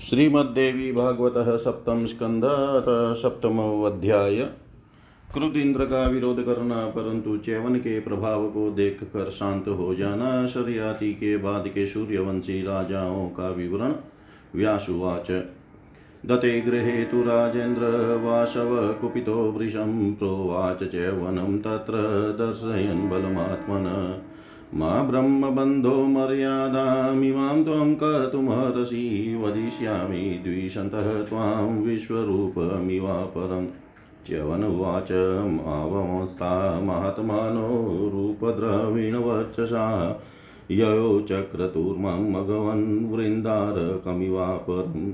श्रीमद्देवी भागवत सप्तम स्कंद सप्तम अध्याय क्रुद इंद्र का विरोध करना परंतु चैवन के प्रभाव को देख कर शांत हो जाना। शरियाती के बाद के सूर्यवंशी राजाओं का विवरण व्यासुवाच। दते गृहे तु राजेन्द्र वाशव कुपितो वृषं प्रोवाच च्यवनं तत्र दर्शयन् बलमात्मन। मा ब्रह्मबन्धो मर्यादामिमां त्वं कर्तुमर्हसि, वदिष्यामि द्विषन्तः त्वां विश्वरूपमिवापरम् च्यवनुवाच मावंस्ता महात्मानो रूपद्रविणवर्चसा, ययो चक्रतुर्मं मघवन् वृन्दारकमिवापरम्।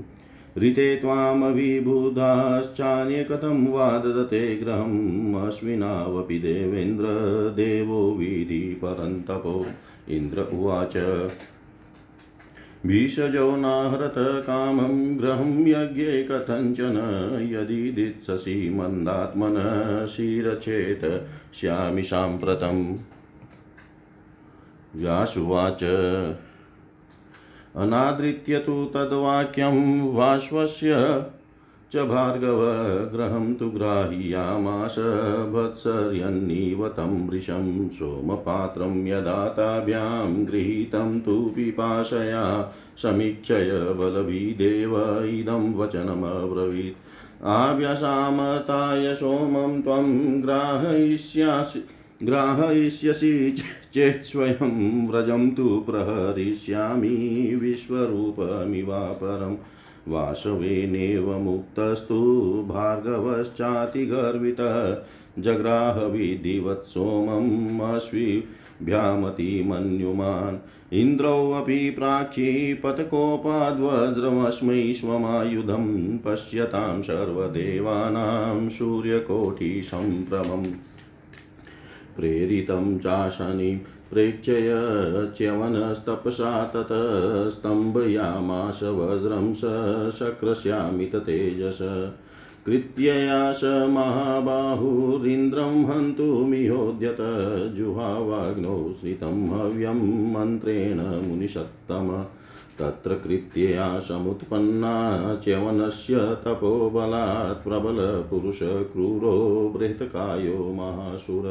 ऋते त्वामभिबुधाश्चान्ये कथं वा ददते गृहम् अश्विनावपि देवेन्द्र देवो विधि परन्तपो इन्द्र उवाच। भीषजो नाहरत कामं गृहं यज्ञे कथञ्चन यदि दित्ससि मन्दात्मन शिरचेत श्यामि साम्प्रतम्। व्यासुवाच। अनादृत्य तु तद्वाक्यं वाश्वस्य च भार्गव ग्रहं तु ग्राह्यामाश भत्सर्यन्नीव तं वृषं सोमपात्रं यदा ताभ्यां गृहीतं तु पिपाशया समीक्षय बलभिदेव इदं वचनमब्रवीत्। आव्यसामताय सोमं त्वं ग्राहयिष्यासि ग्राहयिष्यसि चेत् स्वयं व्रजं तु प्रहरिष्यामि, विश्वरूपमिवापरं। वासवेनेव मुक्तस्तु, भार्गवश्चातिगर्वितः। जग्राहविधिवत् सोमम् अश्विभ्यामतिमन्युमान्। इन्द्रोऽपि प्राक्षीपतकोपाद्वज्रमस्मै स्वमायुधं पश्यतां सर्वदेवानां सूर्यकोटिसम्भ्रमम् प्रेरितं चाशनि प्रेक्षय च्यवनस्तपसा ततः स्तम्भयामाश वज्रं स शक्रस्यामित तेजस। कृत्यया स महाबाहुरिन्द्रं हन्तुमिहोद्यत जुहावाग्नौ श्रितं हव्यं मन्त्रेण मुनिषत्तम तत्र कृत्यया समुत्पन्ना च्यवनस्य तपोबलात् प्रबलपुरुषक्रूरो बृहत्कायो महासुर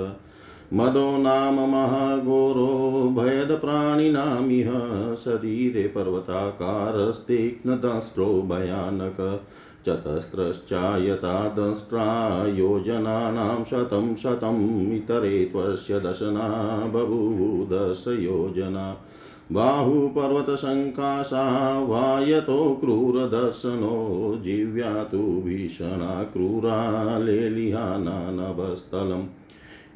मदो नाम महाघोरो भयदप्राणिनामिह सदीरे पर्वताकारस्तीक्ष्णदंष्ट्रो भयानक चतस्रश्चायता दंष्ट्रा योजनानां शतं शतम् इतरे त्वस्य दशना बभूदशयोजना। बाहुपर्वतसङ्काशा वायतो क्रूरदर्शनो, जिव्या तु भीषणा क्रूरा लेलिहानानभस्थलम्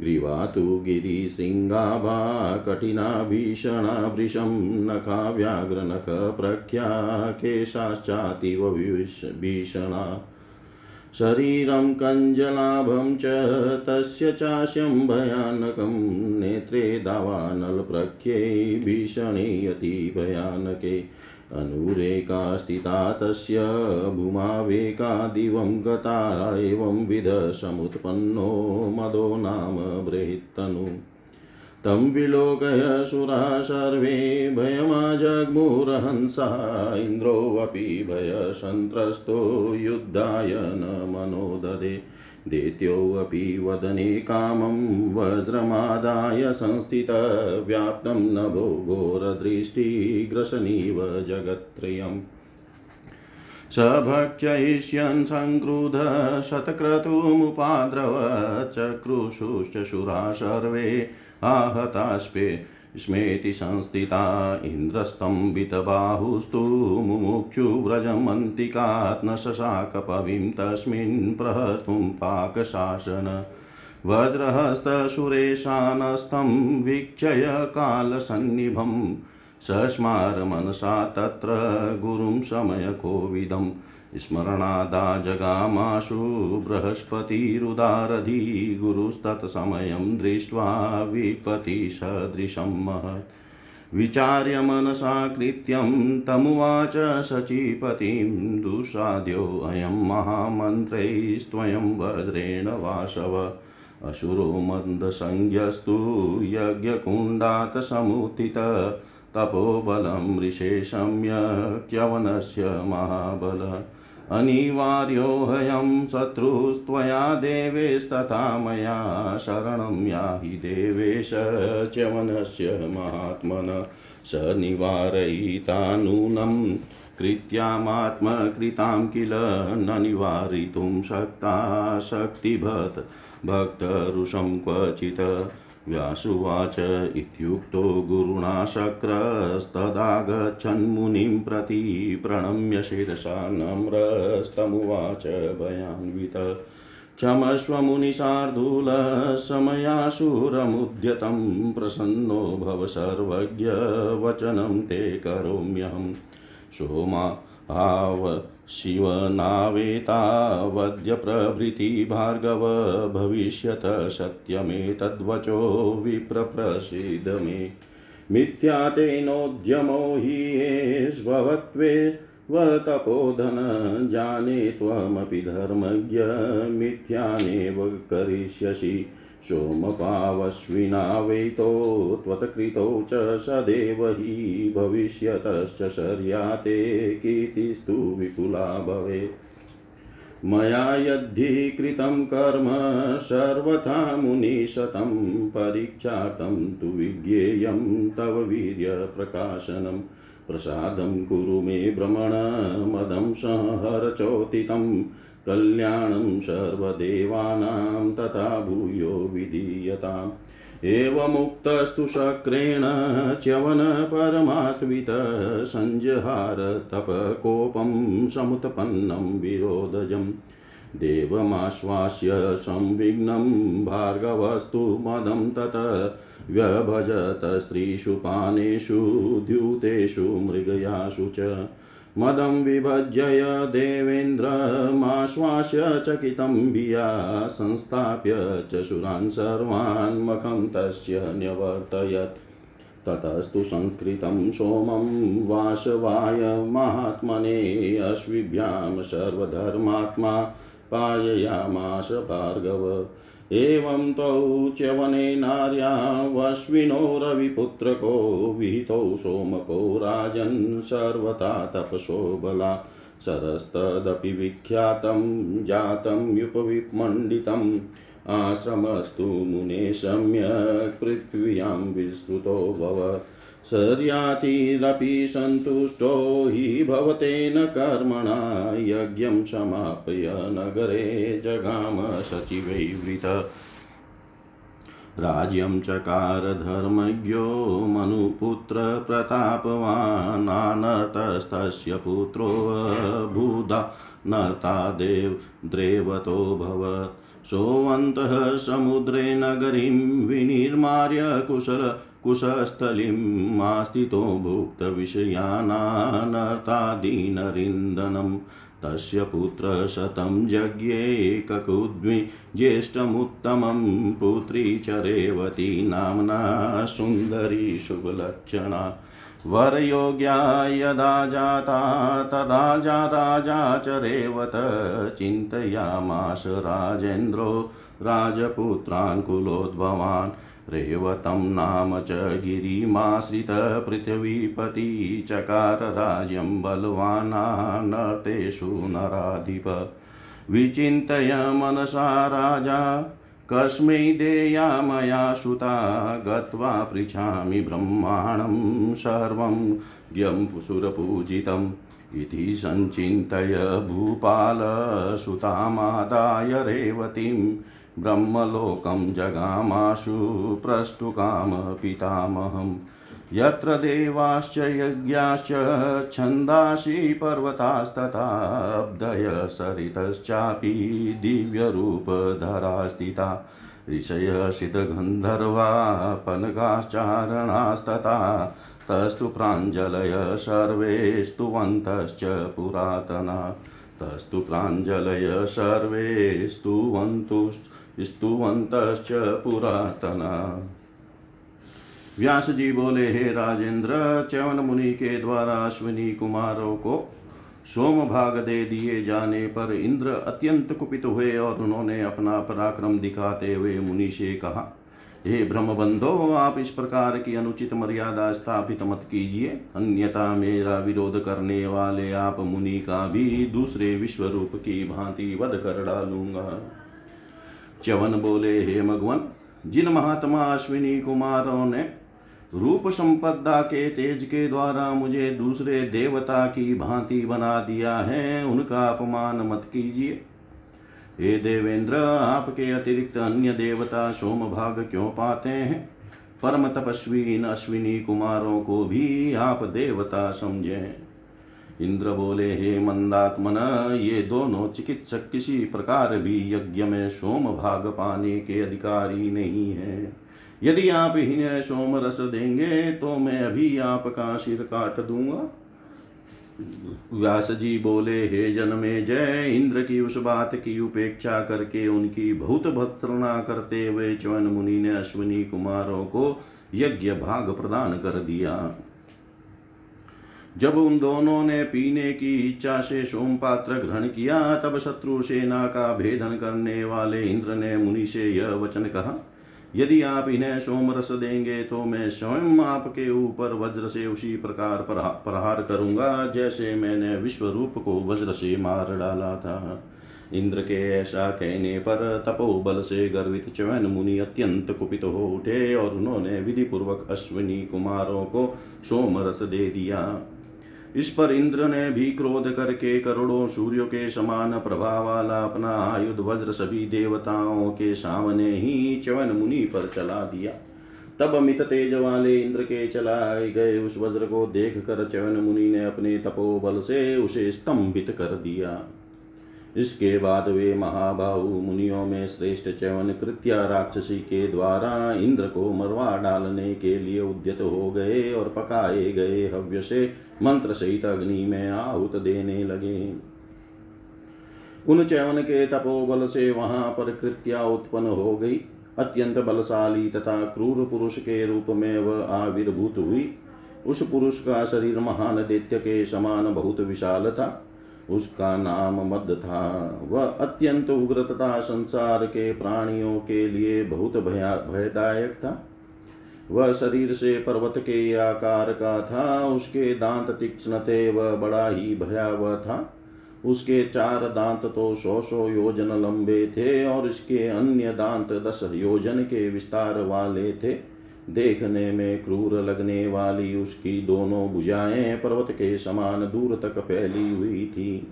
ग्रीवा तु गिरिशृङ्गाभा कठिना भीषणा वृषं नखाव्याघ्रनखप्रख्या केशाश्चातीव भीषणा। शरीरं कञ्जलाभं च तस्य चास्यं भयानकं नेत्रे दावानलप्रख्ये भीषणे अति भयानके। अनुरेका स्थिता तस्य भूमावेका दिवं गता एवंविध समुत्पन्नो मदो नाम बृहत्तनु। तं विलोकय सुरा सर्वे भयमाजग्मुरहंसा, इन्द्रोऽपि भयसन्त्रस्तो युद्धाय न मनो ददे दैत्योऽपि वदने कामं वज्रमादाय संस्थितव्याप्तं नभो घोरदृष्टिग्रसनीव जगत्त्रयम् स भक्षयिष्यन् सङ्क्रुध शतक्रतुमुपाद्रव चक्रुषुश्च शुरा सर्वे आहतास्पे स्मेति संस्थिता इन्द्रस्तम्भितबाहुस्तु मुमुक्षुव्रजमन्तिकात् न शशाकपविं तस्मिन् प्रहतुं पाकशासन। वज्रहस्तसुरेशानस्थं वीक्षय कालसन्निभं। सस्मारमनसा तत्र गुरुं समयकोविदम्। स्मरणादा जगामाशु बृहस्पतिरुदारधि गुरुस्तत्समयं दृष्ट्वा विपतिसदृशं महत् विचार्य मनसा कृत्यं तमुवाच शचीपतिं दुःसाध्योऽयं महामन्त्रैस्त्वयं वज्रेण वासव। असुरो मन्दसंज्ञस्तु यज्ञकुण्डात् समुत्थित। तपोबलं ऋषे सम्यक्यवनस्य महाबल अनिवार्योऽहं शत्रुस्त्वया देवेस्तथा मया शरणं याहि देवेश च्यवनस्य महात्मन स निवारयिता नूनं कृत्यामात्मकृतां किल न निवारितुं शक्ता शक्तिभत् भक्तरुषं क्वचित् व्यासुवाच इत्युक्तो गुरुणा शक्रस्तदा गच्छन्मुनिं प्रति प्रणम्य शिरसा नम्रस्तमुवाच भयान्वित। क्षमस्व मुनिशार्दूलसमयासुरमुद्यतं प्रसन्नो भव सर्वज्ञ वचनं ते करोम्यहं। सोमा, आव शिवनावेतावद्य प्रभृति भार्गव भविष्यत सत्यमेतद्वचो विप्रप्रसीद मे मिथ्या तेनोद्यमो हि येष्वत्वे वतपोधन जाने त्वमपि धर्मज्ञ मिथ्यानेव करिष्यसि। सोमपावश्विना वेतो त्वत्कृतौ च सदेव हि भविष्यतश्च शर्याते कीर्तिस्तु विपुला भवेत् मया यद्धि कर्म, सर्वथा मुनिशतं, परीक्षार्थं तु विज्ञेयं तव वीर्यप्रकाशनम् प्रसादं कुरु मे भ्रमण मदं संहरचोतितम् कल्याणं सर्वदेवानां तथा भूयो विधीयताम्। एवमुक्तस्तु शक्रेण च्यवन परमात्वित सञ्जहार तपकोपं समुत्पन्नं विरोधजम्। देवमाश्वास्य संविघ्नं भार्गवस्तु मदं तत व्यभजत स्त्रीषु पानेषु द्यूतेषु मृगयासु च। मदं विभज्य देवेन्द्रमाश्वास्य चकितं भिया संस्थाप्य च सुरान् सर्वान् मखं तस्य न्यवर्तयत्। ततस्तु संस्कृतं सोमं वासवाय महात्मने, अश्विभ्यां सर्वधर्मात्मा पाययामास भार्गव। एवं तौ च वने नार्यावश्विनो रविपुत्रको विहितौ सोमको राजन् सर्वथा तपसो बला। सरस्तदपि विख्यातं, जातं युपविमण्डितम् आश्रमस्तु मुने सम्यक् पृथिव्यां विस्तृतो भव। सर्यातिरपि सन्तुष्टो हि भवतेन कर्मणा यज्ञं समाप्य नगरे जगाम सचिवैवृत राज्यं चकार धर्मज्ञो मनुपुत्र प्रतापवानानतस्तस्य पुत्रो भूदा नर्तादेव द्रेवतो सोऽन्तः समुद्रे नगरीं विनिर्मार्य कुशल कुशस्थलीम् आस्थितो भुक्तविषयानानर्तादीनरिन्दनम् तस्य पुत्रशतं यज्ञे ककुद्मि ज्येष्ठमुत्तमं पुत्री च रेवती नाम्ना सुन्दरी शुभलक्षणा। वरयोग्या यदा जाता, तदा जा राजा च रेवत चिन्तयामास राजेन्द्रो राजपुत्रान् रेवतं नाम च गिरिमाश्रितपृथिवीपति चकार राज्यं बलवानानर्तेषु नराधिप। विचिन्तय मनसा राजा, कस्मै देया मया सुता, गत्वा पृच्छामि ब्रह्माणं सर्वं ज्ञं सुरपूजितम्। इति सञ्चिन्तय भूपालसुतामादाय रेवतीं ब्रह्मलोकं जगामाशु प्रष्टुकाम पितामहम् यत्र देवाश्च यज्ञाश्च छन्दांसि पर्वतास्तथाब्दय सरितश्चापि दिव्यरूपधरा स्थिता ऋषयसितगन्धर्वा पनगाश्चारणास्तथा तस्तु प्राञ्जलय सर्वे पुरातना। तस्तु प्राञ्जलय सर्वे स्तुवन्तश्च पुरातना। व्यास जी बोले, हे राजेंद्र, च्यवन मुनि के द्वारा अश्विनी कुमारों को सोम भाग दे दिए जाने पर इंद्र अत्यंत कुपित हुए और उन्होंने अपना पराक्रम दिखाते हुए मुनि से कहा, हे ब्रह्म बंधो आप इस प्रकार की अनुचित मर्यादा स्थापित मत कीजिए। अन्यथा मेरा विरोध करने वाले आप मुनि का भी दूसरे विश्व रूप की भांति वध कर डालूँगा। च्यवन बोले, हे मगवन, जिन महात्मा अश्विनी कुमारों ने रूप संपदा के तेज के द्वारा मुझे दूसरे देवता की भांति बना दिया है, उनका अपमान मत कीजिए। हे देवेंद्र, आपके अतिरिक्त अन्य देवता सोम भाग क्यों पाते हैं? परम तपस्वी इन अश्विनी कुमारों को भी आप देवता समझे। इंद्र बोले, हे मंदात्मन, ये दोनों चिकित्सक किसी प्रकार भी यज्ञ में सोम भाग पाने के अधिकारी नहीं है। यदि आप इन्हें सोम रस देंगे तो मैं अभी आपका सिर काट दूँगा। व्यास जी बोले, हे जनमे जय इंद्र की उस बात की उपेक्षा करके उनकी बहुत भत्सना करते हुए चवन मुनि ने अश्विनी कुमारों को यज्ञ भाग प्रदान कर दिया। जब उन दोनों ने पीने की इच्छा से सोम पात्र ग्रहण किया, तब शत्रु सेना का भेदन करने वाले इंद्र ने मुनि से यह वचन कहा, यदि आप इन्हें सोम रस देंगे तो मैं स्वयं आपके ऊपर वज्र से उसी प्रकार प्रहार करूँगा, जैसे मैंने विश्व रूप को वज्र से मार डाला था इंद्र के ऐसा कहने पर तपोबल से गर्वित चवन मुनि अत्यंत कुपित हो उठे और उन्होंने विधि पूर्वक अश्विनी कुमारों को सोम रस दे दिया। इस पर इंद्र ने भी क्रोध करके करोड़ों सूर्य के समान प्रभाव वाला अपना आयुध वज्र सभी देवताओं के सामने ही चवन मुनि पर चला दिया। तब अमित तेज वाले इंद्र के चलाए गए उस वज्र को देख कर चवन मुनि ने अपने तपोबल से उसे स्तंभित कर दिया। इसके बाद वे महाबाहु मुनियों में श्रेष्ठ चवन कृत्या राक्षसी के द्वारा इंद्र को मरवा डालने के लिए उद्यत हो गए और पकाए गए हव्य से मंत्र सहित अग्नि में आहुत देने लगे। उन चैवन के तपोबल से वहाँ पर कृत्या उत्पन्न हो गई। अत्यंत बलशाली तथा क्रूर पुरुष के रूप में वह आविर्भूत हुई। उस पुरुष का शरीर महान दैत्य के समान बहुत विशाल था। उसका नाम मद था। वह अत्यंत उग्र तथा संसार के प्राणियों के लिए बहुत भया भयदायक था। वह शरीर से पर्वत के आकार का था। उसके दांत तीक्ष्ण थे। वह बड़ा ही भयावह था। उसके चार दांत तो सौ सौ योजन लंबे थे और इसके अन्य दांत दस योजन के विस्तार वाले थे। देखने में क्रूर लगने वाली उसकी दोनों भुजाएँ पर्वत के समान दूर तक फैली हुई थी।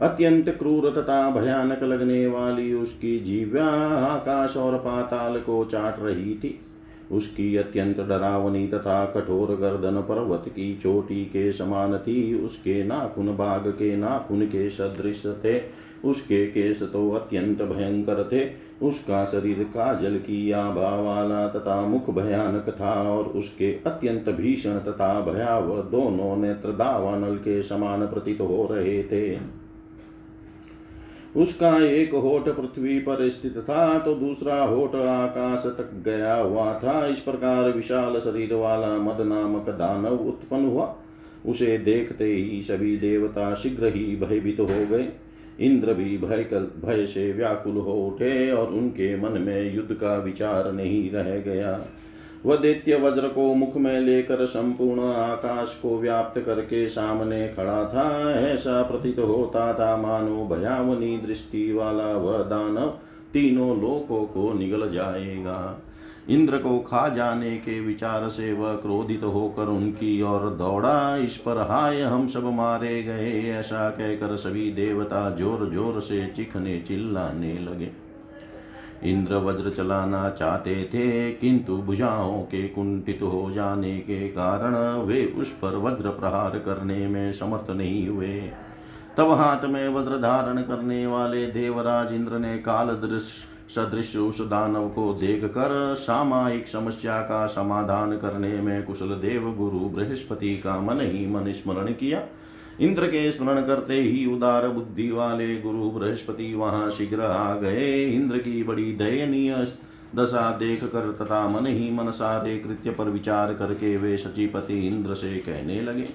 अत्यंत क्रूर तथा भयानक लगने वाली उसकी जीव्या आकाश और पाताल को चाट रही थी। उसकी अत्यंत डरावनी तथा कठोर गर्दन पर्वत की चोटी के समान थी। उसके नाखून बाघ के नाखून के सदृश थे। उसके केस तो अत्यंत भयंकर थे। उसका शरीर काजल की आभा वाला तथा मुख भयानक था और उसके अत्यंत भीषण तथा भयावह दोनों नेत्र दावानल के समान प्रतीत हो रहे थे। उसका एक होठ पृथ्वी पर स्थित था तो दूसरा होठ आकाश तक गया हुआ था। इस प्रकार विशाल शरीर वाला मद नामक दानव उत्पन्न हुआ। उसे देखते ही सभी देवता शीघ्र ही भयभीत हो गए। इंद्र भी भय भय से व्याकुल हो उठे और उनके मन में युद्ध का विचार नहीं रह गया। वह दैत्य वज्र को मुख में लेकर संपूर्ण आकाश को व्याप्त करके सामने खड़ा था। ऐसा प्रतीत होता था, मानो भयावनी दृष्टि वाला वह दानव तीनों लोकों को निगल जाएगा। इंद्र को खा जाने के विचार से वह क्रोधित होकर उनकी ओर दौड़ा। इस पर हाय, हम सब मारे गए, ऐसा कहकर सभी देवता ज़ोर ज़ोर से चिखने चिल्लाने लगे। इंद्र वज्र चलाना चाहते थे, किंतु भुजाओं के कुंठित हो जाने के कारण वे उस पर वज्र प्रहार करने में समर्थ नहीं हुए। तब हाथ में वज्र धारण करने वाले देवराज इंद्र ने काल दृश्य सदृश उस दानव को देख कर सामायिक समस्या का समाधान करने में कुशल देव गुरु बृहस्पति का मन ही मन स्मरण किया। इंद्र के स्मरण करते ही उदार बुद्धि वाले गुरु बृहस्पति वहाँ शीघ्र आ गए। इंद्र की बड़ी दयनीय दशा देख कर तथा मन ही मन सारे कृत्य पर विचार करके वे सचिपति इंद्र से कहने लगे।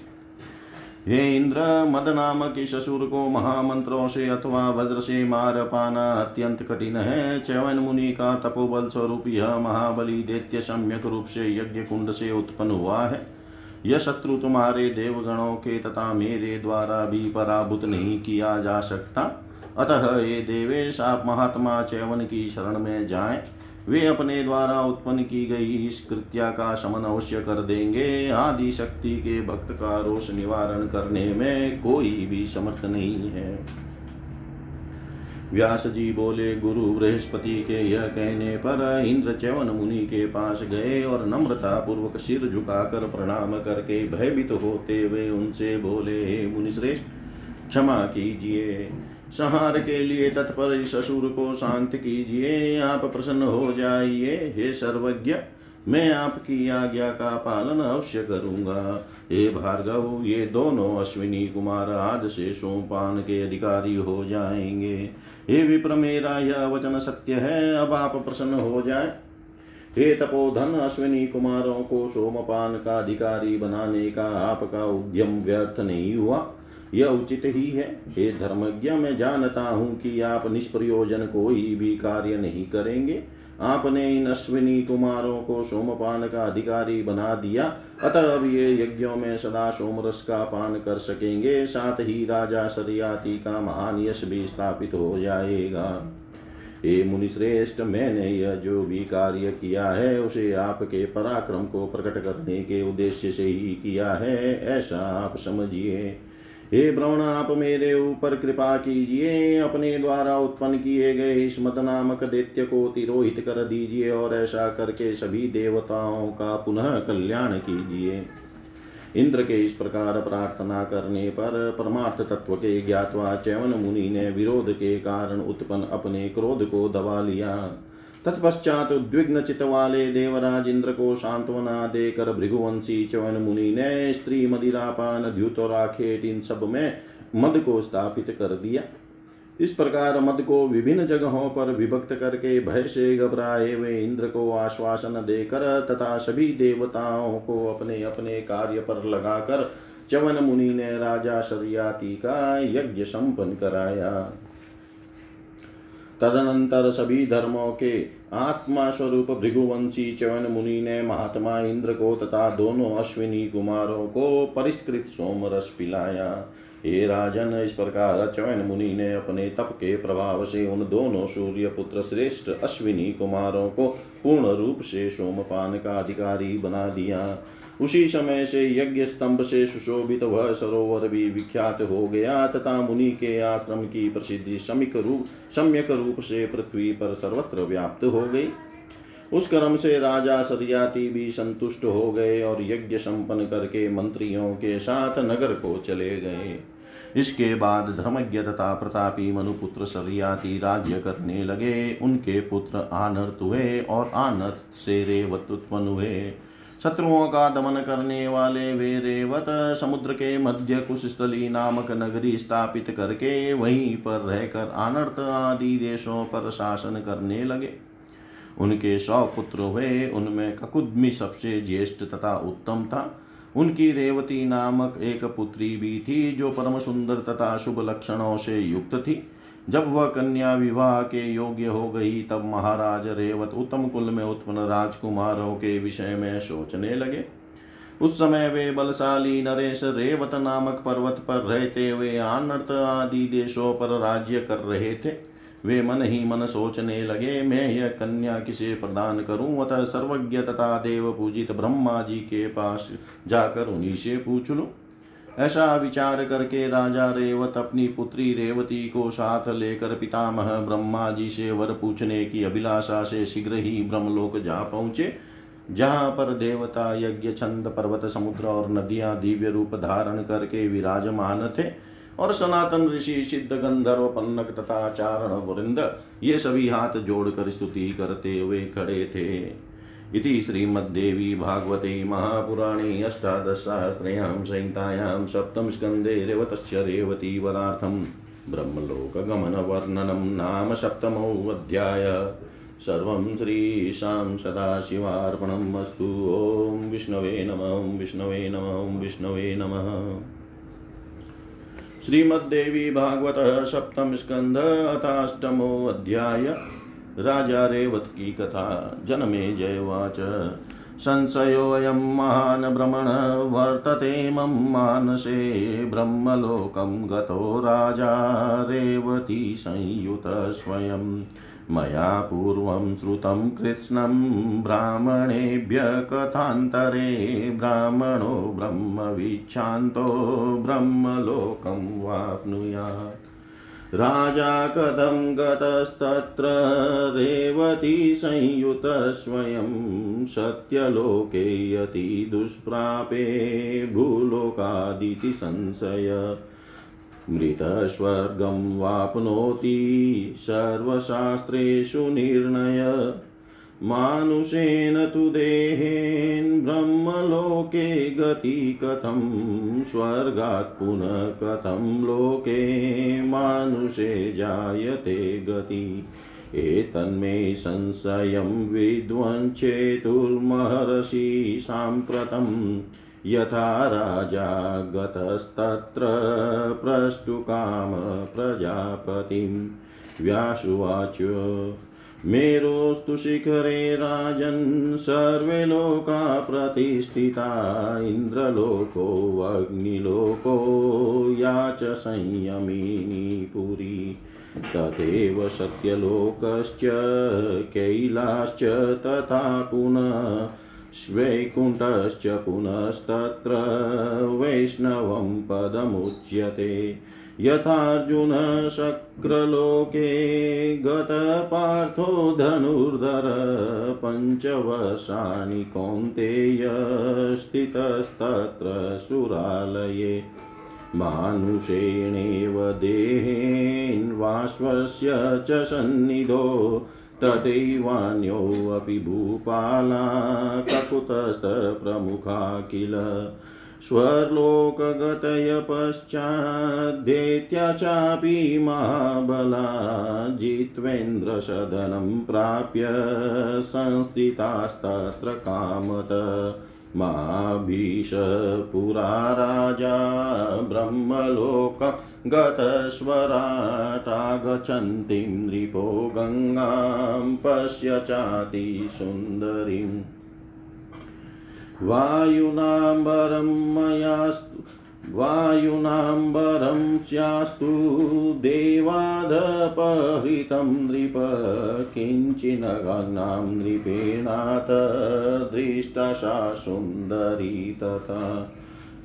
हे इंद्र मद नामक इस असुर को महामंत्रों से अथवा वज्र से मार पाना अत्यंत कठिन है। चैवन मुनि का तपोबल स्वरूप यह महाबली दैत्य सम्यक रूप से यज्ञ कुंड से उत्पन्न हुआ है। यह शत्रु तुम्हारे देवगणों के तथा मेरे द्वारा भी पराभूत नहीं किया जा सकता। अतः ये देवेश, आप महात्मा चैवन की शरण में जाएँ। वे अपने द्वारा उत्पन्न की गई इस कृत्या का समन अवश्य कर देंगे। आदि शक्ति के भक्त का रोष निवारण करने में कोई भी समर्थ नहीं है। व्यास जी बोले, गुरु, बृहस्पति के यह कहने पर इंद्र चैवन मुनि के पास गए और नम्रता पूर्वक सिर झुकाकर प्रणाम करके भयभीत होते हुए उनसे बोले मुनि श्रेष्ठ क्षमा कीजिए। संहार के लिए तत्पर इस असुर को शांत कीजिए, आप प्रसन्न हो जाइए। हे सर्वज्ञ, मैं आपकी आज्ञा का पालन अवश्य करूँगा। हे भार्गव, ये दोनों अश्विनी कुमार आज से सोमपान के अधिकारी हो जाएँगे। हे विप्र, मेरा यह वचन सत्य है, अब आप प्रसन्न हो जाए। हे तपोधन, अश्विनी कुमारों को सोमपान का अधिकारी बनाने का आपका उद्यम व्यर्थ नहीं हुआ। यह उचित ही है। हे धर्मज्ञ मैं जानता हूँ कि आप निष्प्रयोजन कोई भी कार्य नहीं करेंगे। आपने इन अश्विनी कुमारों को सोमपान का अधिकारी बना दिया। अतः अब ये यज्ञों में सदा सोमरस का पान कर सकेंगे। साथ ही राजा सरियाती का महान यश भी स्थापित हो जाएगा। हे मुनिश्रेष्ठ, मैंने यह जो भी कार्य किया है, उसे आपके पराक्रम को प्रकट करने के उद्देश्य से ही किया है। ऐसा आप समझिए। हे ब्रह्मण, आप मेरे ऊपर कृपा कीजिए, अपने द्वारा उत्पन्न किए गए इस मत नामक दैत्य को तिरोहित कर दीजिए और ऐसा करके सभी देवताओं का पुनः कल्याण कीजिए। इंद्र के इस प्रकार प्रार्थना करने पर परमार्थ तत्व के ज्ञातवा चैवन मुनि ने विरोध के कारण उत्पन्न अपने क्रोध को दबा लिया। तत्पश्चात उद्विग्न चित वाले देवराज इंद्र को सांत्वना देकर भृगुवंशी चवन मुनि ने स्त्री मदिरापान द्युत और आखेट इन सब में मद को स्थापित कर दिया। इस प्रकार मद को विभिन्न जगहों पर विभक्त करके भय से घबराए हुए इंद्र को आश्वासन देकर तथा सभी देवताओं को अपने अपने कार्य पर लगाकर चवन मुनि ने राजा शरियाती का यज्ञ संपन्न कराया। तदनंतर सभी धर्मों के आत्मा स्वरूप भृगुवंशी चवन मुनि ने महात्मा इंद्र को तथा दोनों अश्विनी कुमारों को परिष्कृत सोम रस पिलाया। हे राजन, इस प्रकार चवन मुनि ने अपने तप के प्रभाव से उन दोनों सूर्य पुत्र श्रेष्ठ अश्विनी कुमारों को पूर्ण रूप से सोमपान का अधिकारी बना दिया। उसी समय से यज्ञ स्तंभ से सुशोभित वह सरोवर भी विख्यात हो गया, तथा मुनि के आश्रम की प्रसिद्धि समिक रूप, सम्यक रूप से पृथ्वी पर सर्वत्र व्याप्त हो गई। उस क्रम से राजा सरियाती भी संतुष्ट हो गए और यज्ञ संपन्न करके मंत्रियों के साथ नगर को चले गए। इसके बाद धर्मज्ञ तथा प्रतापी मनुपुत्र सरियाती राज्य करने लगे। उनके पुत्र आनर्त हुए और आनर्त से रेवत उत्पन्न हुए। शत्रुओं का दमन करने वाले वे रेवत समुद्र के मध्य कुशस्थली नामक नगरी स्थापित करके वहीं पर रहकर अनर्थ आदि देशों पर शासन करने लगे। उनके सौ पुत्र हुए, उनमें ककुदमी सबसे ज्येष्ठ तथा उत्तम था। उनकी रेवती नामक एक पुत्री भी थी, जो परम सुंदर तथा शुभ लक्षणों से युक्त थी। जब वह कन्या विवाह के योग्य हो गई, तब महाराज रेवत उत्तम कुल में उत्पन्न राजकुमारों के विषय में सोचने लगे। उस समय वे बलशाली नरेश रेवत नामक पर्वत पर रहते हुए आनर्त आदि देशों पर राज्य कर रहे थे। वे मन ही मन सोचने लगे, मैं यह कन्या किसे प्रदान करूँ? अतः सर्वज्ञ तथा देव पूजित ब्रह्मा जी के पास जाकर उन्हीं से पूछ लूँ। ऐसा विचार करके राजा रेवत अपनी पुत्री रेवती को साथ लेकर पितामह ब्रह्मा जी से वर पूछने की अभिलाषा से शीघ्र ही ब्रह्मलोक जा पहुँचे, जहाँ पर देवता यज्ञ, छंद, पर्वत, समुद्र और नदियाँ दिव्य रूप धारण करके विराजमान थे और सनातन ऋषि, सिद्ध गंधर्व, पन्नक तथा चारण वृंद ये सभी हाथ जोड़कर स्तुति करते हुए खड़े थे। इति श्रीमद्देवी भागवते महापुराणे अष्टादशसहस्रयां संहितायां सप्तमस्कन्धे रेवतस्य रेवतीवरार्थं ब्रह्मलोकगमनवर्णनं नाम सप्तमोऽध्याय सर्वं श्रीशां सदाशिवार्पणम् अस्तु। ॐ विष्णवे नम विष्णवे नम विष्णवे नमः। श्रीमद्देवी भागवत सप्तम स्कंध अथाष्टमो अध्याय। राजा रेवत की कथा, जनमे जयवाच संशयोऽयं महान् भ्रमण वर्तते मम मानसे ब्रह्मलोकं गतो राजा रेवती संयुत स्वयं। मया पूर्वं श्रुतं कृत्स्नं, ब्राह्मणेभ्य कथान्तरे, ब्राह्मणो ब्रह्मवीक्षान्तो ब्रह्मलोकं वाप्नुयात्। राजा कथं गतस्तत्र रेवती संयुत स्वयं सत्यलोके यति दुष्प्रापे भूलोकादिति संशय। मृतस्वर्गं वाप्नोति सर्वशास्त्रेषु निर्णय। मानुषेण तु देहेन् ब्रह्मलोके गति कथं, स्वर्गात् पुनः कथं लोके मानुषे जायते गति। एतन्मे संशयं विद्वञ्चेतुर्महर्षि साम्प्रतं, यथा राजा गतस्तत्र प्रष्टुकाम प्रजापतिं व्यासुवाच मेरोस्तु शिखरे राजन् सर्वे लोका प्रतिष्ठिता, इन्द्रलोको, अग्निलोको या च संयमिनी पुरी। तथैव सत्यलोकश्च, कैलाश्च तथा पुनः वैकुण्ठश्च पुनस्तत्र वैष्णवं पदमुच्यते। यथार्जुन शक्रलोके गतपार्थो धनुर्धर पञ्चवर्षाणि कौन्तेय स्थितस्तत्र सुरालये। मानुषेणेव देहेन्वाश्वस्य च सन्निधो तथैवान्योऽपि भूपाला ककुतस्थप्रमुखा किल स्वर्लोकगतय पश्चाद्देत्या चापि महाबला जित्वेन्द्रसदनं प्राप्य संस्थितास्तत्र कामत। माभीष पुरा राजा ब्रह्मलोकं गतस्वराटागच्छन्तीं नृपो गङ्गां पश्य चाति सुन्दरीम् वायुनाम्बरं मयास्तु, वायुनाम्बरं स्यास्तु देवादपहृतं नृप किञ्चिनगनां नृपेणात दृष्टा सा सुन्दरी तथा।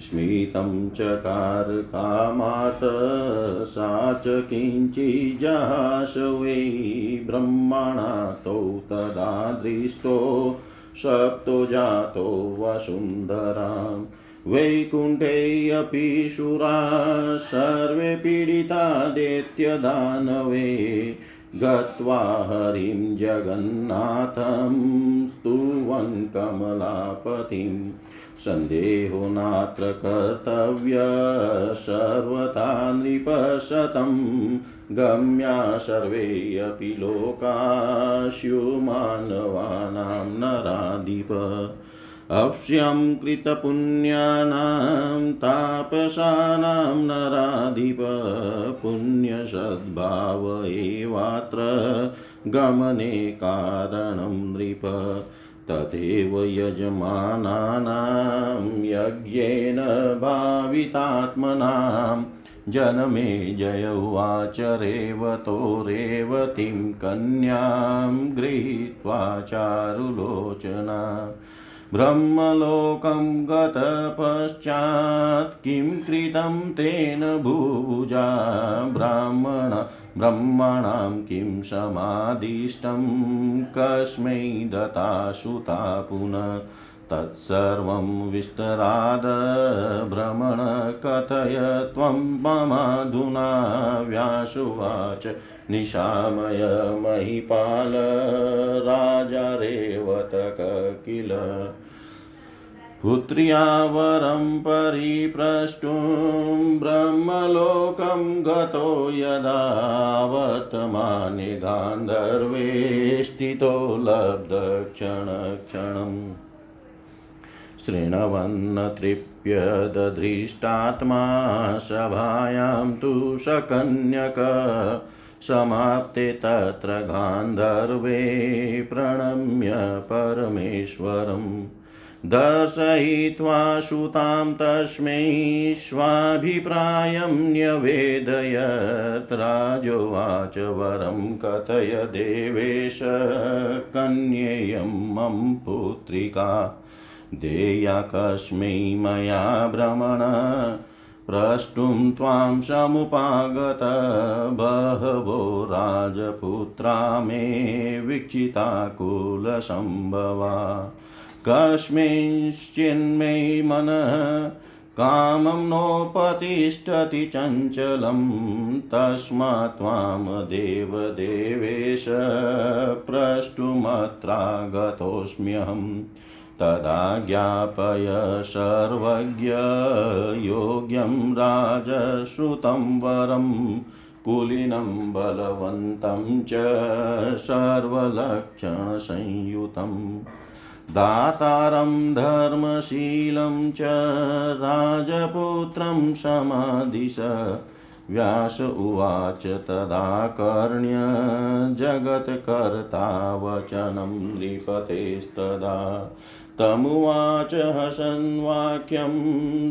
स्मितं चकार कामात् सा च किञ्चिजहास वै ब्रह्मणा तदा दृष्टो। सप्तो जातो वसुन्धराम् वैकुण्ठेऽपि शुरा, सर्वे पीडिता दैत्यदानवे। गत्वा हरिं जगन्नाथं स्तुवन् कमलापतिं। सन्देहो नात्र कर्तव्य, सर्वथा नृपशतं गम्या सर्वेऽपि लोकास्युमानवानां नराधिप। अप्स्यं कृतपुण्यानां तापसानां नराधिप। पुण्यसद्भाव एवात्र गमने कारणं नृप। तथैव यजमानानां यज्ञेन भावितात्मनां जनमे जय उवाच रेवतो रेवतीं कन्यां गृहीत्वा चारुलोचना। ब्रह्मलोकं गतपश्चात् किं कृतं तेन भुजा ब्राह्मण ब्रह्मणां किं समादिष्टं? कस्मै दत्ता सुता पुनः। तत्सर्वं विस्तरादभ्रमण कथय त्वं ममाधुना व्यासुवाच निशामय महीपाल राजा रेवतक किल। पुत्र्या वरं परिप्रष्टुं ब्रह्मलोकं गतो यदा वर्तमाने गान्धर्वे स्थितो लब्धक्षणक्षणम्। शृण्वन्न तृप्यदधृष्टात्मा सभायां तु सकन्यक समाप्ते तत्र गान्धर्वे प्रणम्य परमेश्वरम् दर्शयित्वा सुतां तस्मै स्वाभिप्रायं न्यवेदयत् राजोवाच वरं कथय देवेश कन्येयं मम पुत्रिका। देया कस्मै मया भ्रमण प्रष्टुं त्वां समुपागत। बहवो राजपुत्रा मे वीक्षिता कुलसम्भवा। कस्मिंश्चिन्मे मनः कामं नोपतिष्ठति चञ्चलं तस्मात् त्वां देवदेवेश प्रष्टुमत्रागतोऽस्म्यहम्। तदा ज्ञापय सर्वज्ञ योग्यं राजश्रुतं वरं कुलीनं बलवन्तं च सर्वलक्षणसंयुतम्। दातारं धर्मशीलं च राजपुत्रं समादिश व्यास उवाच तदा कर्ण्य जगत्कर्ता वचनं नृपतेस्तदा तमुवाच हसन् वाक्यं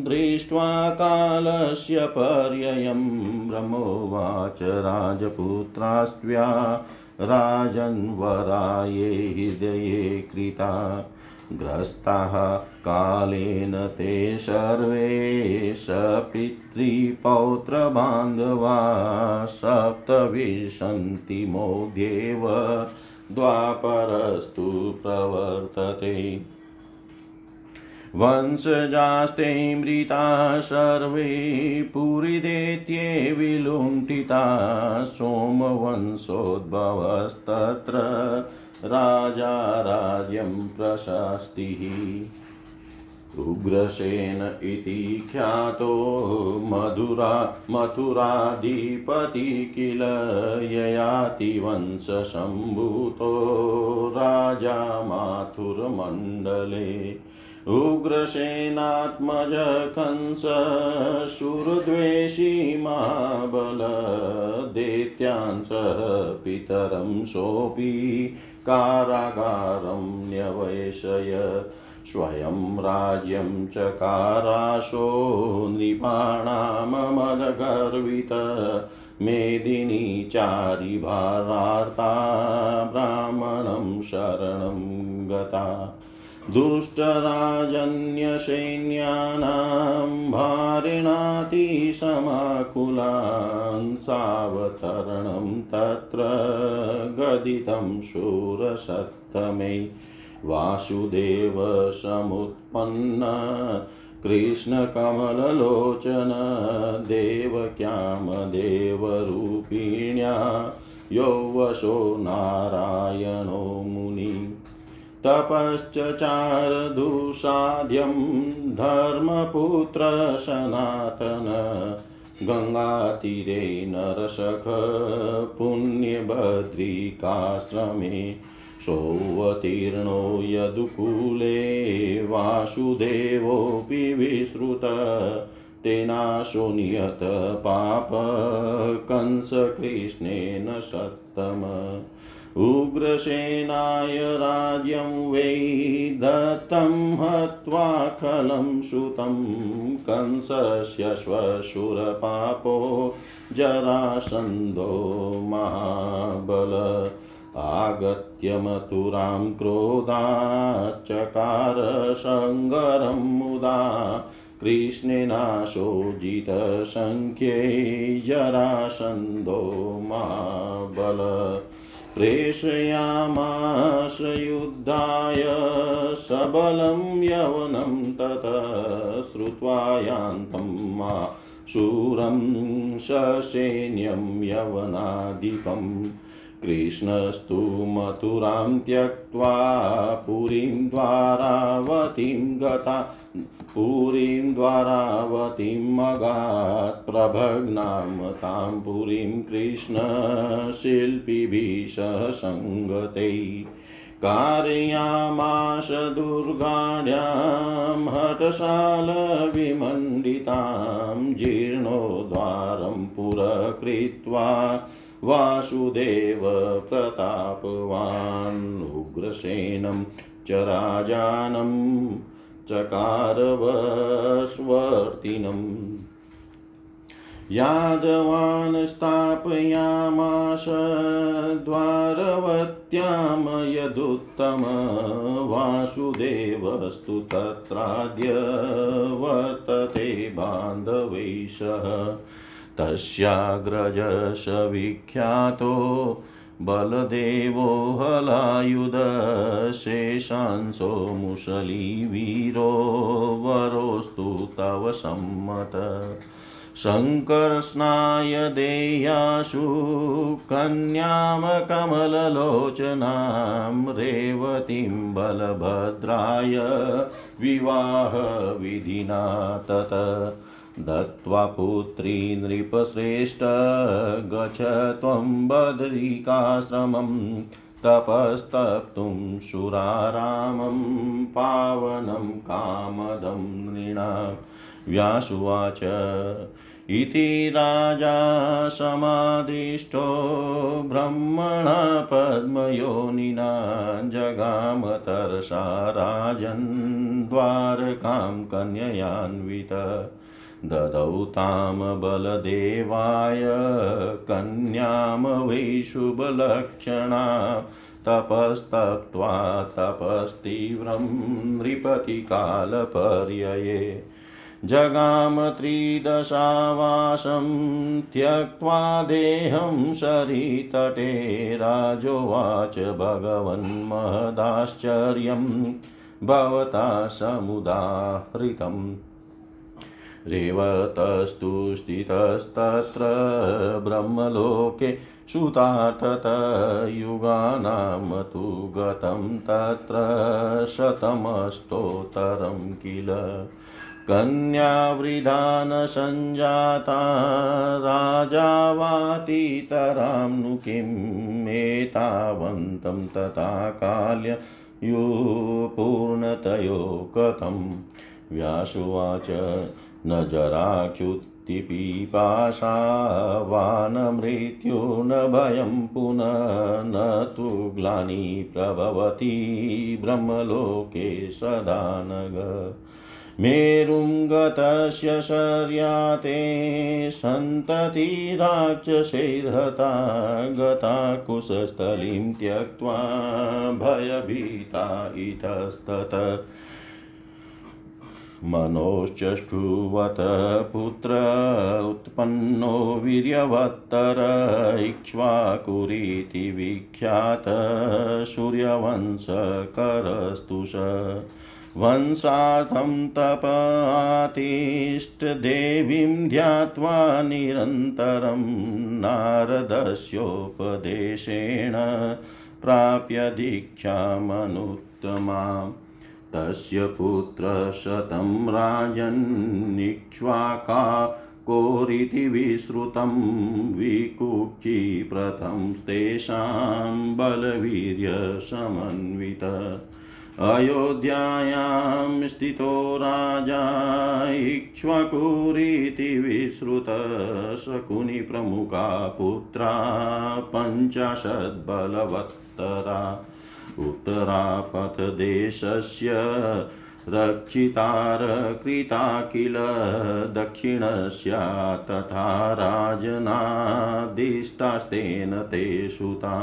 दृष्ट्वा कालस्य पर्ययं ब्रह्मोवाच राजपुत्रास्त्व्या राजन्वराये हृदये कृता। ग्रस्ताः कालेन ते सर्वे सपितृपौत्रबान्धवा सप्तविशन्ति मोध्येव द्वापरस्तु प्रवर्तते। वंशजास्ते मृता सर्वे पुरिदेत्ये विलुण्ठिता सोमवंशोद्भवस्तत्र राजा राज्यं प्रशस्तिः। उग्रसेन इति ख्यातो मधुरा मथुराधिपति किल ययातिवंशसम्भूतो राजा माथुरमण्डले। उग्रसेनात्मज कंस सुरद्वेषी महाबल पितरं सोऽपि कारागारं न्यवैषय। स्वयं राज्यं चकाराशो नृपाणाममदगर्वित मेदिनी चारिभारार्ता ब्राह्मणं शरणं गता। दुष्टराजन्यसैन्यानां भारिणातिसमाकुलान् सावतरणं तत्र गदितं शूरसत्तमै वासुदेव समुत्पन्न कृष्णकमललोचन देवक्यां देवरूपिण्या यौवशो नारायणो मुनि तपश्चचारदुसाध्यं धर्मपुत्रसनातन गङ्गातीरे नरसख पुण्यभद्रिकाश्रमे सोऽवतीर्णो यदुकूले वासुदेवोऽपि विश्रुत तेनाशो नियत पाप कंसकृष्णेन सत्तम। उग्रसेनाय राज्यं वै दत्तं हत्वा खलं सुतं कंसस्य श्वशुरपापो जरासन्धो महाबल। आगत्य मथुरां क्रोधाच्चकार सङ्गरं मुदा कृष्णेनाशो जितसङ्ख्ये जरासन्धो महाबल प्रेषयामास युद्धाय सबलं यवनं ततः श्रुत्वा यान्तं मा शूरं ससैन्यं यवनाधिपम् कृष्णस्तु मथुरां त्यक्त्वा पुरीं द्वारावतीं गता, पुरीं द्वारावतीम् अगात् प्रभग्नां तां पुरीं कृष्णशिल्पिभिः सह सङ्गतैः कारयामाश दुर्गाढ्यां हटशालविमण्डितां जीर्णोद्वारं पुरकृत्वा वासुदेव प्रतापवान् उग्रसेनं च राजानं चकारवस्वर्तिनम् यादवान् स्थापयामास द्वारवत्यां यदुत्तम वासुदेवस्तु तत्राद्य वर्तते बान्धवैः सह। तस्याग्रजश विख्यातो बलदेवो हलायुधशेषांसो मुसलीवीरो वरोस्तु तव सम्मत। सङ्कर्ष्णाय देयासु कन्यां कमललोचनां रेवतीं बलभद्राय विवाहविधिना तत। दत्त्वा पुत्री नृपश्रेष्ठ गच्छ त्वं बदरिकाश्रमं तपस्तप्तुं सुरारामं पावनं कामदं नृणाम् व्यासुवाच। इति राजा समादिष्टो ब्रह्मणा पद्मयोनिना जगामतर्षा राजन् द्वारकां कन्ययान्वित। ददौ तां बलदेवाय कन्यां वै शुभलक्षणा तपस्तप्त्वा तपस्तीव्रं नृपतिकालपर्यये जगाम त्रिदशावासं त्यक्त्वा देहं शरीतटे राजोवाच भगवन्महदाश्चर्यं भवता समुदाहृतम्। रेवतस्तु स्थितस्तत्र ब्रह्मलोके सुतार्थत युगानां तु गतं तत्र शतमस्तोत्तरं किल। कन्यावृधा न सञ्जाता राजावातीतरां नु किम् एतावन्तं तथा काल्य यो पूर्णतयो कथम्। व्यासुवाच न जराच्युत्तिपिपाशा वा न मृत्यु न भयं पुनः, न तु ग्लानि प्रभवति ब्रह्मलोके सदा नग मेरुं गतस्य शर्याते सन्ततिराक्षसैर्हता गता कुशस्थलीं त्यक्त्वा भयभीता इतस्तत। मनोश्चष्टुवत पुत्र उत्पन्नो वीर्यवत्तर इक्ष्वाकुरीति विख्यात सूर्यवंशकरस्तु स वंशार्थं तपातिष्ठदेवीं ध्यात्वा निरन्तरं नारदस्योपदेशेन प्राप्य दीक्षामनुत्तमाम्। तस्य पुत्रशतं राजन्निक्ष्वाका कोरिति विश्रुतं विकुक्षिप्रथंस्तेषां बलवीर्यसमन्वित। अयोध्यायां स्थितो राजा इक्ष्वाकुरीति विश्रुत शकुनिप्रमुखा पुत्रा पञ्चाशद्बलवत्तरा। उत्तरापथदेशस्य रक्षितारकृता किल दक्षिणस्या तथा राजनादिष्टास्तेन ते सुता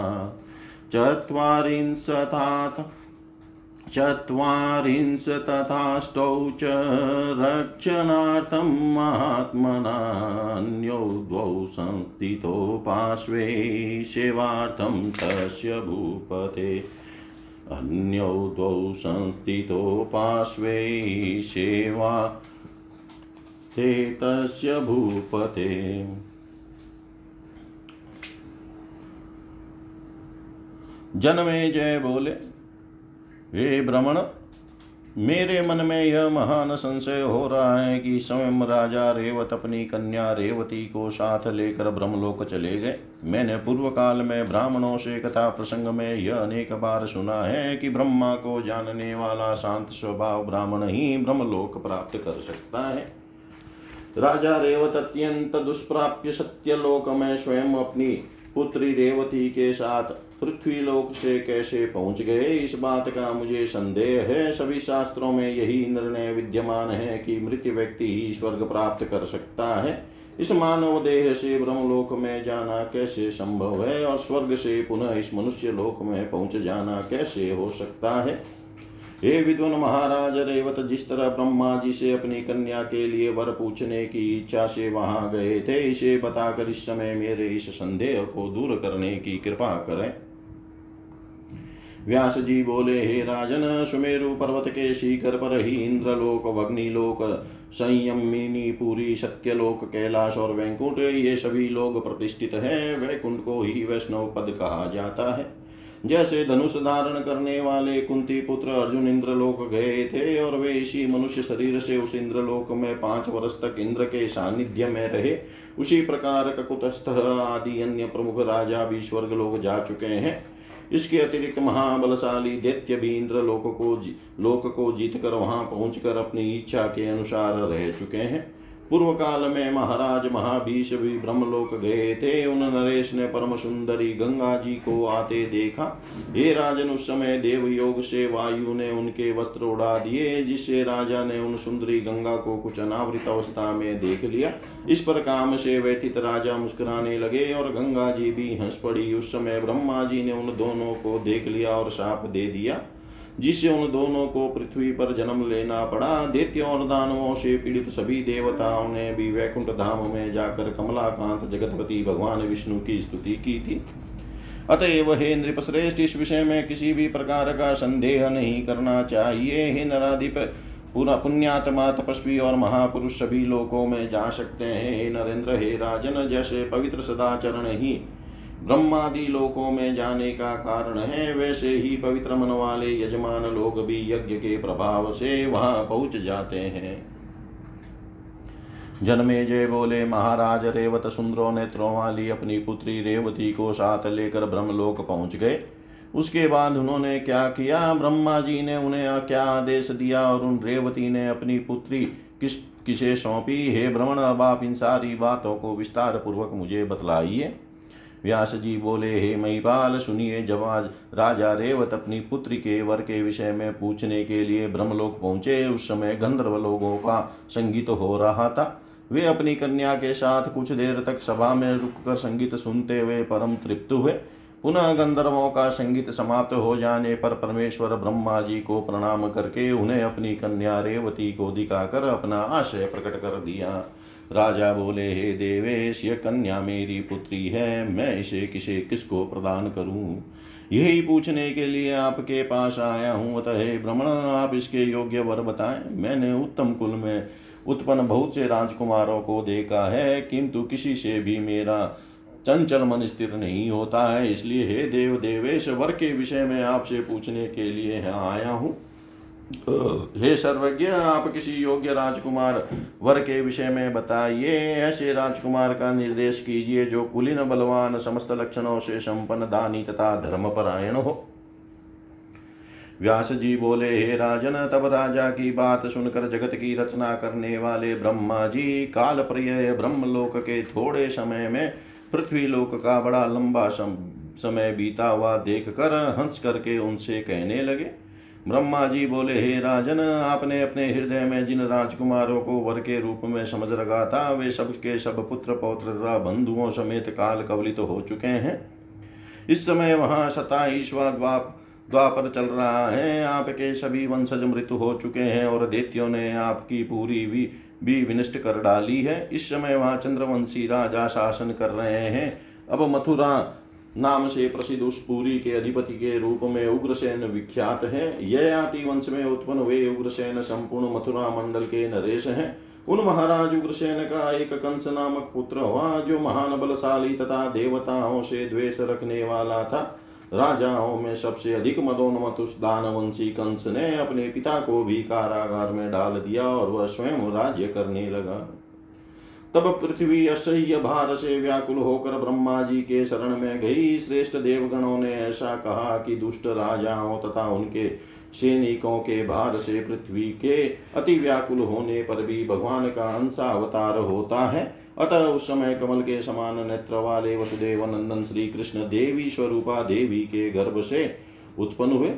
चत्वारिंशतात् चत्वारिंशतथाष्टौ च रक्षणार्थं महात्मनान्यौ द्वौ संस्थितो पार्श्वे सेवार्थं तस्य भूपते अन्यौ द्वौ संस्थितो पार्श्वे सेवा। ते तस्य भूपते। जनमे जय बोले। हे भ्रमण मेरे मन में यह महान संशय हो रहा है कि स्वयं राजा रेवत अपनी कन्या रेवती को साथ लेकर ब्रह्मलोक चले गए। मैंने पूर्व काल में ब्राह्मणों से कथा प्रसंग में यह अनेक बार सुना है कि ब्रह्मा को जानने वाला शांत स्वभाव ब्राह्मण ही ब्रह्मलोक प्राप्त कर सकता है। राजा रेवत अत्यंत दुष्प्राप्य सत्यलोक में स्वयं अपनी पुत्री रेवती के साथ पृथ्वी लोक से कैसे पहुँच गए? इस बात का मुझे संदेह है। सभी शास्त्रों में यही निर्णय विद्यमान है कि मृत व्यक्ति ही स्वर्ग प्राप्त कर सकता है। इस मानव देह से ब्रह्मलोक में जाना कैसे संभव है? और स्वर्ग से पुनः इस मनुष्य लोक में पहुँच जाना कैसे हो सकता है? हे विद्वन महाराज, रेवत, जिस तरह ब्रह्मा जी से अपनी कन्या के लिए वर पूछने की इच्छा से वहाँ गए थे, इसे बताकर इस समय मेरे इस संदेह को दूर करने की कृपा करें। व्यास जी बोले, हे राजन, सुमेरु पर्वत के शिखर पर ही इंद्रलोक वग्निलोक संयमिनी पूरी, सत्यलोक, कैलाश और वैकुंठ, ये सभी लोग प्रतिष्ठित है। वैकुंठ को ही वैष्णव पद कहा जाता है। जैसे धनुष धारण करने वाले कुंती पुत्र अर्जुन इंद्रलोक गए थे और वे इसी मनुष्य शरीर से उस इंद्रलोक में पाँच वर्ष तक इंद्र के सानिध्य में रहे, उसी प्रकार ककुतस्थ आदि अन्य प्रमुख राजा भी स्वर्ग लोग जा चुके हैं। इसके अतिरिक्त महाबलशाली दैत्य भी इंद्र लोक को लोक को जीत कर वहाँ पहुंचकर अपनी इच्छा के अनुसार रह चुके हैं। पूर्व काल में महाराज महाभीष भी ब्रह्मलोक गए थे उन नरेश ने परम सुंदरी गंगा जी को आते देखा। हे राजन, उस समय देव योग से वायु ने उनके वस्त्र उड़ा दिए, जिससे राजा ने उन सुंदरी गंगा को कुछ अनावृत अवस्था में देख लिया। इस पर काम से व्यतीत राजा मुस्कुराने लगे और गंगा जी भी हंस पड़ी। उस समय ब्रह्मा जी ने उन दोनों को देख लिया और साप दे दिया। जिससे उन दोनों को पृथ्वी पर जन्म लेना पड़ा, दैत्य और दानवों से पीड़ित सभी देवताओं ने भी वैकुंठ धाम में जाकर कमलाकांत जगतपति भगवान विष्णु की स्तुति की थी। अतएव हे नृपश्रेष्ठ, इस विषय में किसी भी प्रकार का संदेह नहीं करना चाहिए। हे नराधिप पुण्यात्मा, तपस्वी और महापुरुष सभी लोकों में जा सकते हैं। हे नरेंद्र, हे राजन, जैसे पवित्र सदाचरण ही ब्रह्मादि लोकों में जाने का कारण है, वैसे ही पवित्र मन वाले यजमान लोग भी यज्ञ के प्रभाव से वहाँ पहुँच जाते हैं। जन्मे जय बोले, महाराज रेवत सुंदरों नेत्रों वाली अपनी पुत्री रेवती को साथ लेकर ब्रह्मलोक पहुँच गए। उसके बाद उन्होंने क्या किया? ब्रह्मा जी ने उन्हें क्या आदेश दिया और उन रेवती ने अपनी पुत्री किस किसे सौंपी? हे भ्रमण अब आप इन सारी बातों को विस्तार पूर्वक मुझे बतलाइए। व्यास जी बोले, हे महिपाल सुनिए जब राजा रेवत अपनी पुत्री के वर के विषय में पूछने के लिए ब्रह्मलोक पहुँचे। उस समय गंधर्व लोगों का संगीत हो रहा था। वे अपनी कन्या के साथ कुछ देर तक सभा में रुककर संगीत सुनते हुए परम तृप्त हुए। पुनः गंधर्वों का संगीत समाप्त हो जाने पर परमेश्वर ब्रह्मा जी को प्रणाम करके उन्हें अपनी कन्या रेवती को दिखाकर अपना आशय प्रकट कर दिया। राजा बोले, हे देवेश ये कन्या मेरी पुत्री है, मैं इसे किसे, किसको प्रदान करूँ? यही पूछने के लिए आपके पास आया हूँ। अतः हे भ्रमण आप इसके योग्य वर बताएँ। मैंने उत्तम कुल में उत्पन्न बहुत से राजकुमारों को देखा है, किंतु किसी से भी मेरा चंचल मन स्थिर नहीं होता है। इसलिए हे देव, देवेश, वर के विषय में आपसे पूछने के लिए आया हूँ। हे सर्वज्ञ, आप किसी योग्य राजकुमार वर के विषय में बताइए। ऐसे राजकुमार का निर्देश कीजिए जो कुलीन, बलवान, समस्त लक्षणों से संपन्न दानी तथा धर्मपरायण हो। व्यास जी बोले, हे राजन, तब राजा की बात सुनकर जगत की रचना करने वाले ब्रह्मा जी काल प्रिय ब्रह्मलोक के थोड़े समय में पृथ्वी लोक का बड़ा लंबा समय बीता हुआ देख कर हंस करके उनसे कहने लगे ब्रह्मा जी बोले, हे राजन, आपने अपने हृदय में जिन राजकुमारों को वर के रूप में समझ रखा था, वे सब के सब पुत्र पौत्र तथा बंधुओं समेत काल कवलित तो हो चुके हैं। इस समय वहाँ सताईसवा द्वाप, द्वापर चल रहा है। आपके सभी वंशज मृत्यु हो चुके हैं और देत्यों ने आपकी पूरी भी भी विनष्ट कर डाली है। इस समय वहाँ चंद्रवंशी राजा शासन कर रहे हैं। अब मथुरा नाम से प्रसिद्ध उस पुरी के अधिपति के रूप में उग्रसेन विख्यात है। ययाति वंश में उत्पन्न हुए उग्रसेन संपूर्ण मथुरा मंडल के नरेश हैं। उन महाराज उग्रसेन का एक कंस नामक पुत्र हुआ, जो महान बलशाली तथा देवताओं से द्वेष रखने वाला था। राजाओं में सबसे अधिक मदोन्मत उस दानवंशी कंस ने अपने पिता को भी कारागार में डाल दिया और वह स्वयं राज्य करने लगा। तब पृथ्वी असह्य भार से व्याकुल होकर ब्रह्मा जी के शरण में गई। श्रेष्ठ देवगणों ने ऐसा कहा कि दुष्ट राजाओं तथा उनके सैनिकों के भार से पृथ्वी के अति व्याकुल होने पर भी भगवान का अंशावतार होता है। अतः उस समय कमल के समान नेत्र वाले वसुदेव नंदन श्री कृष्ण देवी स्वरूपा देवी के गर्भ से उत्पन्न हुए।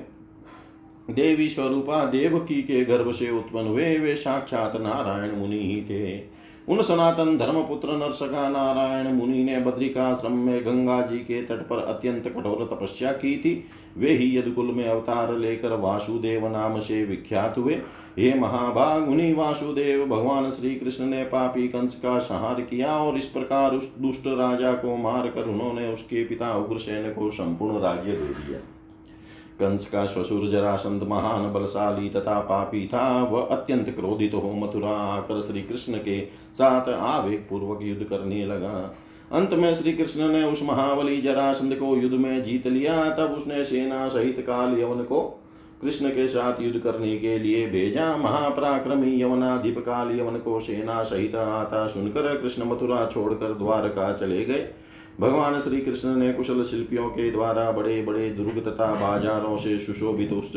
देवी स्वरूपा देवकी के गर्भ से उत्पन्न हुए। वे साक्षात नारायण मुनि ही थे। उन सनातन धर्मपुत्र नरसका नारायण मुनि ने बद्रिकाश्रम में गंगा जी के तट पर अत्यंत कठोर तपस्या की थी। वे ही यदुकुल में अवतार लेकर वासुदेव नाम से विख्यात हुए। हे महाभाग, मुनि वासुदेव, भगवान श्री कृष्ण ने पापी कंस का संहार किया और इस प्रकार उस दुष्ट राजा को मारकर उन्होंने उसके पिता उग्रसेन को संपूर्ण राज्य दे दिया। कंस का ससुर जरासंध महान बलशाली तथा पापी था, वह अत्यंत क्रोधित हो मथुरा आकर श्री कृष्ण के साथ आवेग पूर्वक युद्ध करने लगा। अंत में श्री कृष्ण ने उस महाबली जरासंध को युद्ध में जीत लिया। तब उसने सेना सहित काल यवन को कृष्ण के साथ युद्ध करने के लिए भेजा। महापराक्रमी यवनाधिप काल यवन को सेना सहित आता सुनकर कृष्ण मथुरा छोड़कर द्वारका चले गए। भगवान श्री कृष्ण ने कुशल शिल्पियों के द्वारा बड़े बड़े दुर्ग तथा बाजारों से सुशोभित उस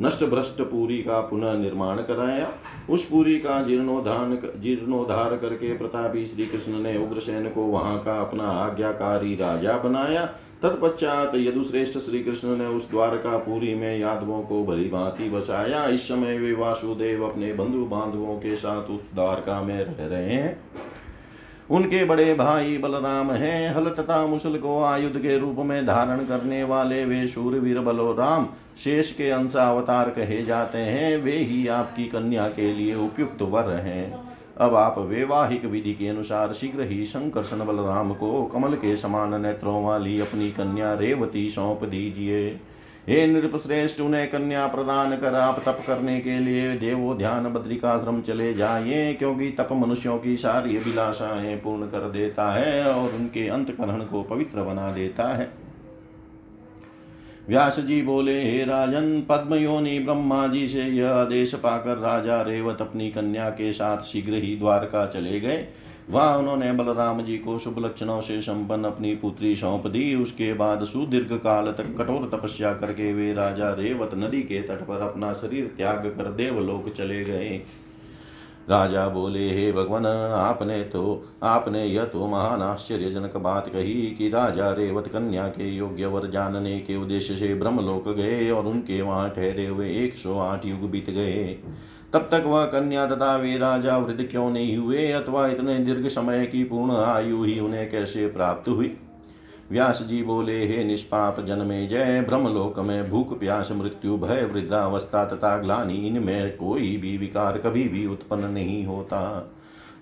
नष्ट भ्रष्ट पुरी का पुनः निर्माण कराया। उस पुरी का जीर्णोधान जीर्णोद्धार करके प्रतापी श्री कृष्ण ने उग्रसेन को वहाँ का अपना आज्ञाकारी राजा बनाया। तत्पश्चात यदुश्रेष्ठ श्री कृष्ण ने उस द्वारका पुरी में यादवों को भली भांति बसाया। इस समय वे वासुदेव अपने बंधु बांधवों के साथ उस द्वारका में रह रहे हैं। उनके बड़े भाई बलराम हैं। हल तथा मुसल को आयुध के रूप में धारण करने वाले वे शूरवीर बलोराम शेष के अंश अवतार कहे जाते हैं। वे ही आपकी कन्या के लिए उपयुक्त वर हैं। अब आप वैवाहिक विधि के अनुसार शीघ्र ही संकर्षण बलराम को कमल के समान नेत्रों वाली अपनी कन्या रेवती सौंप दीजिए। हे नृपश्रेष्ठ, उन्हें कन्या प्रदान कर आप तप करने के लिए देवो ध्यान बद्रिकाश्रम चले जाइए, क्योंकि तप मनुष्यों की सारी अभिलाषाएँ पूर्ण कर देता है और उनके अंतकरण को पवित्र बना देता है। व्यास जी बोले, हे राजन पद्म पद्मयोनि ब्रह्मा जी से यह आदेश पाकर राजा रेवत अपनी कन्या के साथ शीघ्र ही द्वारका चले गए। वहाँ, उन्होंने बलराम जी को शुभ लक्षणों से संपन्न अपनी पुत्री सौंप दी। उसके बाद सुदीर्घ काल तक कठोर तपस्या करके वे राजा रेवत नदी के तट पर अपना शरीर त्याग कर देवलोक चले गए। राजा बोले, हे भगवान, आपने तो आपने यह तो महान आश्चर्यजनक बात कही कि राजा रेवत कन्या के योग्य वर जानने के उद्देश्य से ब्रह्मलोक गए और उनके वहाँ ठहरे हुए एक सौ आठ युग बीत गए। तब तक वह कन्या तथा वे राजा वृद्ध क्यों नहीं हुए अथवा इतने दीर्घ समय की पूर्ण आयु ही उन्हें कैसे प्राप्त हुई? व्यास जी बोले, हे निष्पाप जन्मे जय, ब्रह्मलोक में भूख, प्यास, मृत्यु, भय, वृद्धावस्था तथा ग्लानी, इनमें कोई भी विकार कभी भी उत्पन्न नहीं होता।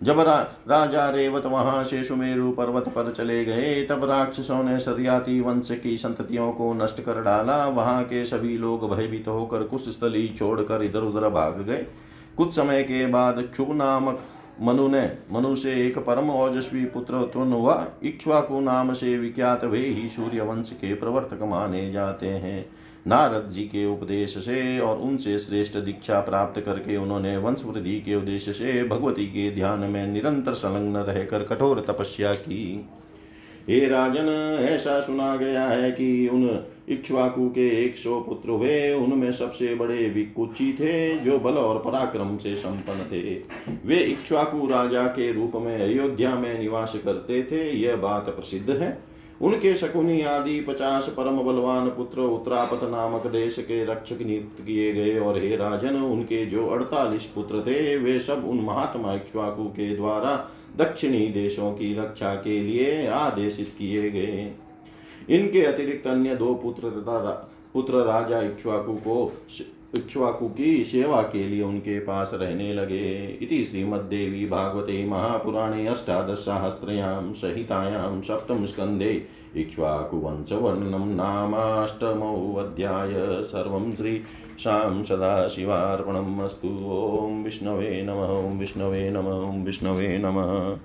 जब रा, राजा रेवत वहाँ से सुमेरु पर्वत पर चले गए तब राक्षसों ने सरियाती वंश की संततियों को नष्ट कर डाला। वहाँ के सभी लोग भयभीत होकर कुछ स्थली छोड़कर इधर उधर भाग गए। कुछ समय के बाद क्षुभ नामक मनु ने मनु से एक परम ओजस्वी पुत्र उत्पन्न हुआ इक्ष्वाकु नाम से विख्यात वे ही सूर्य वंश के प्रवर्तक माने जाते हैं। नारद जी के उपदेश से और उनसे श्रेष्ठ दीक्षा प्राप्त करके उन्होंने वंश वृद्धि के उद्देश्य से भगवती के ध्यान में निरंतर संलग्न रहकर कठोर तपस्या की। हे राजन, ऐसा सुना गया है कि उन इक्ष्वाकु के एक सौ पुत्र हुए। उनमें सबसे बड़े विकुची थे, जो बल और पराक्रम से संपन्न थे। वे इक्ष्वाकु राजा के रूप में अयोध्या में निवास करते थे। यह बात प्रसिद्ध है। उनके शकुनी आदि पचास परम बलवान पुत्र उत्तरापत नामक देश के रक्षक नियुक्त किए गए। और हे राजन, उनके जो अड़तालीस पुत्र थे, वे सब उन महात्मा इक्ष्वाकु के द्वारा दक्षिणी देशों की रक्षा के लिए आदेशित किए गए। इनके अतिरिक्त अन्य दो पुत्र तथा पुत्र राजा इक्ष्वाकु को इक्ष्वाकु की सेवा के लिए उनके पास रहने लगे। इति श्रीमद्देवी भागवते महापुराणे अष्टादशसहस्रयां संहितायां सप्तम स्कन्धे इक्ष्वाकुवंशवर्णनं नामाष्टमोऽध्याय। सर्वं श्रीशां सदाशिवार्पणम् अस्तु। ॐ विष्णवे नमः विष्णवे नमः विष्णवे नमः।